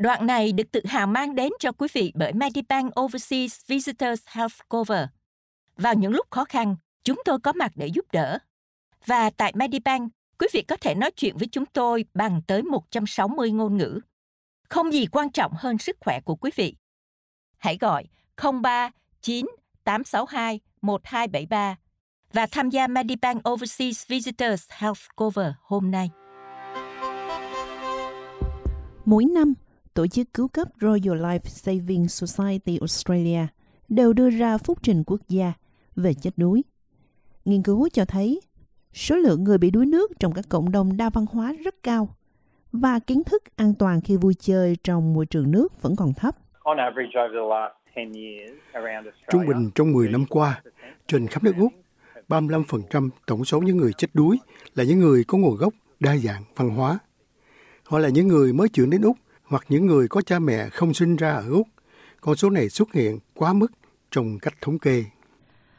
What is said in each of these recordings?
Đoạn này được tự hào mang đến cho quý vị bởi Medibank Overseas Visitors Health Cover. Vào những lúc khó khăn, chúng tôi có mặt để giúp đỡ. Và tại Medibank, quý vị có thể nói chuyện với chúng tôi bằng tới 160 ngôn ngữ. Không gì quan trọng hơn sức khỏe của quý vị. Hãy gọi 03 9 862 1273 và tham gia Medibank Overseas Visitors Health Cover hôm nay. Mỗi năm, tổ chức cứu cấp Royal Life Saving Society Australia đều đưa ra phúc trình quốc gia về chết đuối. Nghiên cứu cho thấy số lượng người bị đuối nước trong các cộng đồng đa văn hóa rất cao và kiến thức an toàn khi vui chơi trong môi trường nước vẫn còn thấp. Trung bình trong 10 năm qua, trên khắp nước Úc, 35% tổng số những người chết đuối là những người có nguồn gốc đa dạng văn hóa. Họ là những người mới chuyển đến Úc hoặc những người có cha mẹ không sinh ra ở Úc. Con số này xuất hiện quá mức trong cách thống kê.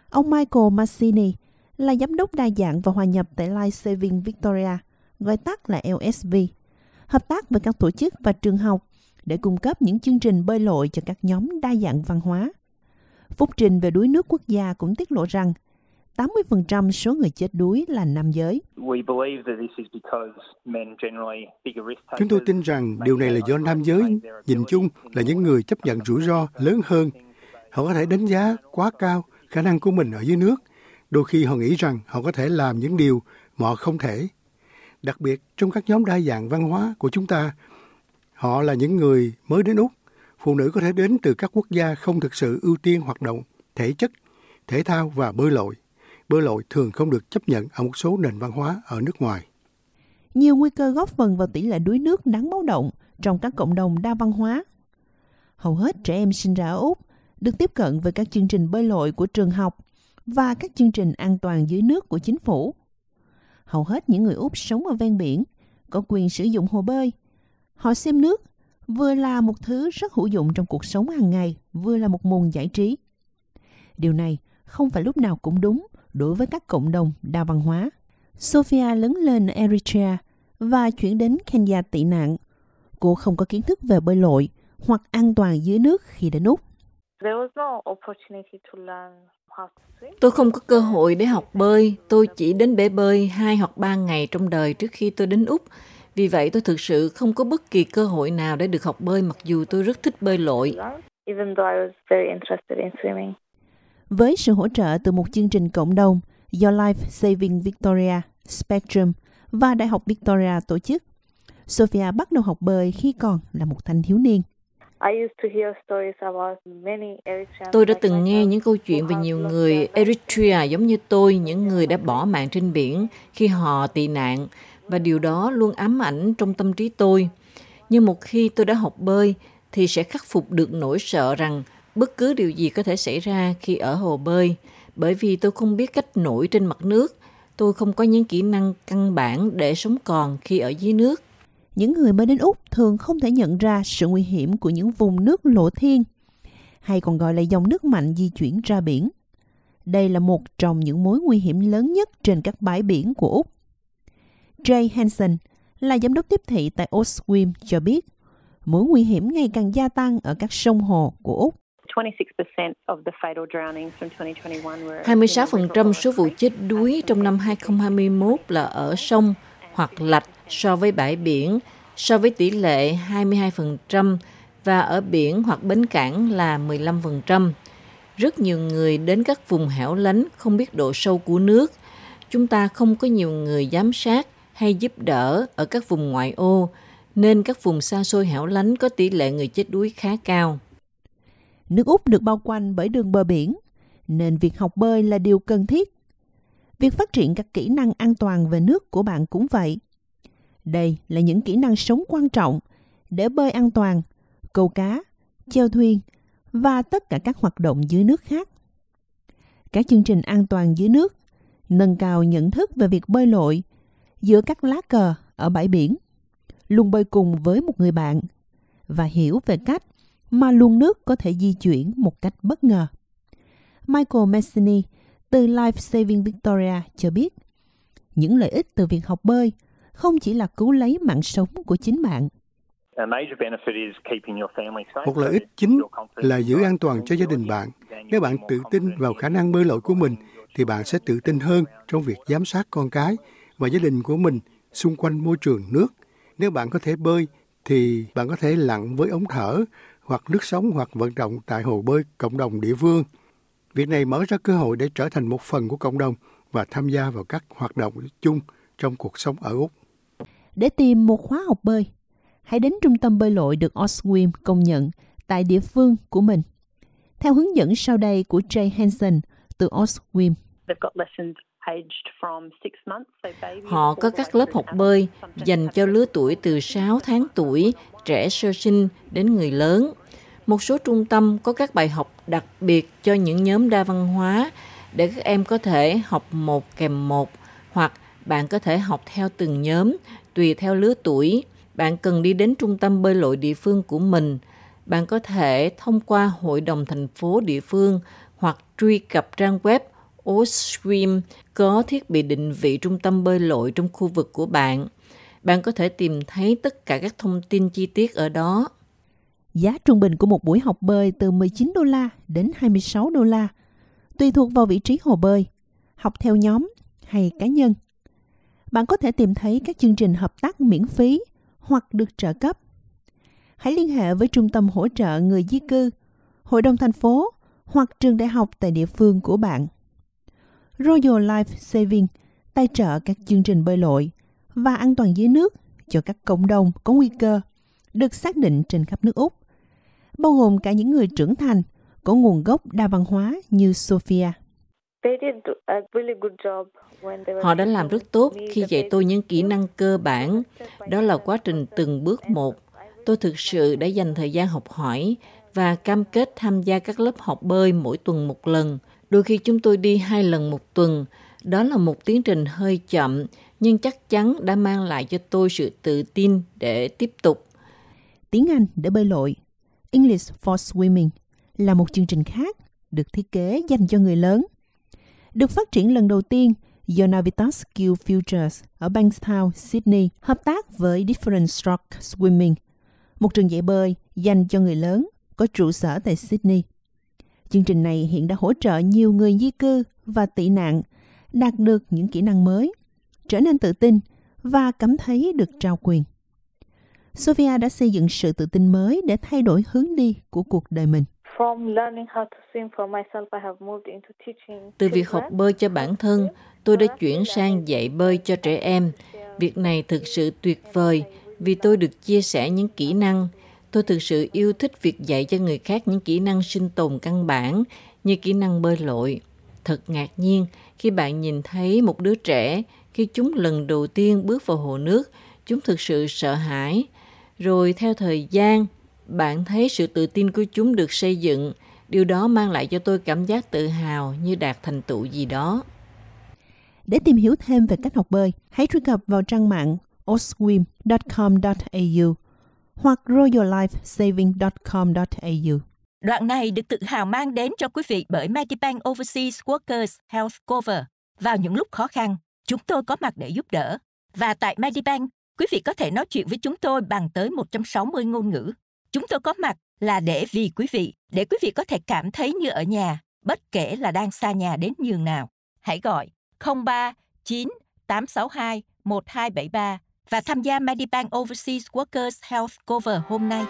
Ông Michael Massini là giám đốc đa dạng và hòa nhập tại Life Saving Victoria, gọi tắt là LSV, hợp tác với các tổ chức và trường học để cung cấp những chương trình bơi lội cho các nhóm đa dạng văn hóa. Phúc trình về đuối nước quốc gia cũng tiết lộ rằng 80% số người chết đuối là nam giới. Chúng tôi tin rằng điều này là do nam giới nhìn chung là những người chấp nhận rủi ro lớn hơn. Họ có thể đánh giá quá cao khả năng của mình ở dưới nước. Đôi khi họ nghĩ rằng họ có thể làm những điều mà họ không thể. Đặc biệt trong các nhóm đa dạng văn hóa của chúng ta, họ là những người mới đến Úc. Phụ nữ có thể đến từ các quốc gia không thực sự ưu tiên hoạt động, thể chất, thể thao và bơi lội bơi lội thường không được chấp nhận ở một số nền văn hóa ở nước ngoài. Nhiều nguy cơ góp phần vào tỷ lệ đuối nước đáng báo động trong các cộng đồng đa văn hóa. Hầu hết trẻ em sinh ra ở Úc được tiếp cận với các chương trình bơi lội của trường học và các chương trình an toàn dưới nước của chính phủ. Hầu hết những người Úc sống ở ven biển có quyền sử dụng hồ bơi. Họ xem nước vừa là một thứ rất hữu dụng trong cuộc sống hàng ngày, vừa là một nguồn giải trí. Điều này không phải lúc nào cũng đúng đối với các cộng đồng đa văn hóa. Sophia lớn lên Eritrea và chuyển đến Kenya tị nạn. Cô không có kiến thức về bơi lội hoặc an toàn dưới nước khi đến Úc. Tôi không có cơ hội để học bơi. Tôi chỉ đến bể bơi hai hoặc ba ngày trong đời trước khi tôi đến Úc. Vì vậy tôi thực sự không có bất kỳ cơ hội nào để được học bơi mặc dù tôi rất thích bơi lội. Với sự hỗ trợ từ một chương trình cộng đồng do Life Saving Victoria, Spectrum và Đại học Victoria tổ chức, Sophia bắt đầu học bơi khi còn là một thanh thiếu niên. Tôi đã từng nghe những câu chuyện về nhiều người Eritrea giống như tôi, những người đã bỏ mạng trên biển khi họ tị nạn, và điều đó luôn ám ảnh trong tâm trí tôi. Nhưng một khi tôi đã học bơi, thì sẽ khắc phục được nỗi sợ rằng bất cứ điều gì có thể xảy ra khi ở hồ bơi, bởi vì tôi không biết cách nổi trên mặt nước, tôi không có những kỹ năng căn bản để sống còn khi ở dưới nước. Những người mới đến Úc thường không thể nhận ra sự nguy hiểm của những vùng nước lộ thiên, hay còn gọi là dòng nước mạnh di chuyển ra biển. Đây là một trong những mối nguy hiểm lớn nhất trên các bãi biển của Úc. Jay Hansen là giám đốc tiếp thị tại Oswim cho biết, mối nguy hiểm ngày càng gia tăng ở các sông hồ của Úc. 26% số vụ chết đuối trong năm 2021 là ở sông hoặc lạch so với bãi biển, so với tỷ lệ 22% và ở biển hoặc bến cảng là 15%. Rất nhiều người đến các vùng hẻo lánh không biết độ sâu của nước. Chúng ta không có nhiều người giám sát hay giúp đỡ ở các vùng ngoại ô, nên các vùng xa xôi hẻo lánh có tỷ lệ người chết đuối khá cao. Nước Úc được bao quanh bởi đường bờ biển, nên việc học bơi là điều cần thiết. Việc phát triển các kỹ năng an toàn về nước của bạn cũng vậy. Đây là những kỹ năng sống quan trọng để bơi an toàn, câu cá, chèo thuyền và tất cả các hoạt động dưới nước khác. Các chương trình an toàn dưới nước nâng cao nhận thức về việc bơi lội giữa các lá cờ ở bãi biển, luôn bơi cùng với một người bạn và hiểu về cách mà luồng nước có thể di chuyển một cách bất ngờ. Michael Messini từ Life Saving Victoria cho biết, những lợi ích từ việc học bơi không chỉ là cứu lấy mạng sống của chính bạn. Một lợi ích chính là giữ an toàn cho gia đình bạn. Nếu bạn tự tin vào khả năng bơi lội của mình, thì bạn sẽ tự tin hơn trong việc giám sát con cái và gia đình của mình xung quanh môi trường nước. Nếu bạn có thể bơi, thì bạn có thể lặn với ống thở hoặc nước sống hoặc vận động tại hồ bơi cộng đồng địa phương. Việc này mở ra cơ hội để trở thành một phần của cộng đồng và tham gia vào các hoạt động chung trong cuộc sống ở Úc. Để tìm một khóa học bơi, hãy đến trung tâm bơi lội được Oswim công nhận tại địa phương của mình. Theo hướng dẫn sau đây của Jay Hansen từ Oswim. Họ có các lớp học bơi dành cho lứa tuổi từ 6 tháng tuổi, trẻ sơ sinh đến người lớn. Một số trung tâm có các bài học đặc biệt cho những nhóm đa văn hóa để các em có thể học một kèm một hoặc bạn có thể học theo từng nhóm tùy theo lứa tuổi. Bạn cần đi đến trung tâm bơi lội địa phương của mình. Bạn có thể thông qua hội đồng thành phố địa phương hoặc truy cập trang web Ostream có thiết bị định vị trung tâm bơi lội trong khu vực của bạn. Bạn có thể tìm thấy tất cả các thông tin chi tiết ở đó. Giá trung bình của một buổi học bơi từ 19 đô la đến 26 đô la, tùy thuộc vào vị trí hồ bơi, học theo nhóm hay cá nhân. Bạn có thể tìm thấy các chương trình hợp tác miễn phí hoặc được trợ cấp. Hãy liên hệ với Trung tâm hỗ trợ người di cư, Hội đồng thành phố hoặc trường đại học tại địa phương của bạn. Royal Life Saving tài trợ các chương trình bơi lội và an toàn dưới nước cho các cộng đồng có nguy cơ được xác định trên khắp nước Úc, bao gồm cả những người trưởng thành có nguồn gốc đa văn hóa như Sophia. Họ đã làm rất tốt khi dạy tôi những kỹ năng cơ bản. Đó là quá trình từng bước một. Tôi thực sự đã dành thời gian học hỏi và cam kết tham gia các lớp học bơi mỗi tuần một lần. Đôi khi chúng tôi đi hai lần một tuần. Đó là một tiến trình hơi chậm, nhưng chắc chắn đã mang lại cho tôi sự tự tin để tiếp tục. Tiếng Anh để bơi lội, English for Swimming, là một chương trình khác được thiết kế dành cho người lớn. Được phát triển lần đầu tiên do Navitas Skill Futures ở Bankstown, Sydney hợp tác với Different Stroke Swimming, một trường dạy bơi dành cho người lớn có trụ sở tại Sydney. Chương trình này hiện đã hỗ trợ nhiều người di cư và tị nạn đạt được những kỹ năng mới, trở nên tự tin và cảm thấy được trao quyền. Sophia đã xây dựng sự tự tin mới để thay đổi hướng đi của cuộc đời mình. Từ việc học bơi cho bản thân, tôi đã chuyển sang dạy bơi cho trẻ em. Việc này thực sự tuyệt vời vì tôi được chia sẻ những kỹ năng. Tôi thực sự yêu thích việc dạy cho người khác những kỹ năng sinh tồn căn bản như kỹ năng bơi lội. Thật ngạc nhiên khi bạn nhìn thấy một đứa trẻ khi chúng lần đầu tiên bước vào hồ nước, chúng thực sự sợ hãi. Rồi theo thời gian, bạn thấy sự tự tin của chúng được xây dựng. Điều đó mang lại cho tôi cảm giác tự hào như đạt thành tựu gì đó. Để tìm hiểu thêm về cách học bơi, hãy truy cập vào trang mạng oswim.com.au hoặc royallifesaving.com.au. Đoạn này được tự hào mang đến cho quý vị bởi Medibank Overseas Workers Health Cover. Vào những lúc khó khăn, chúng tôi có mặt để giúp đỡ. Và tại Medibank, quý vị có thể nói chuyện với chúng tôi bằng tới 160 ngôn ngữ. Chúng tôi có mặt là để vì quý vị, để quý vị có thể cảm thấy như ở nhà, bất kể là đang xa nhà đến nhường nào. Hãy gọi 03 9 862 1273 và tham gia Medibank Overseas Workers Health Cover hôm nay.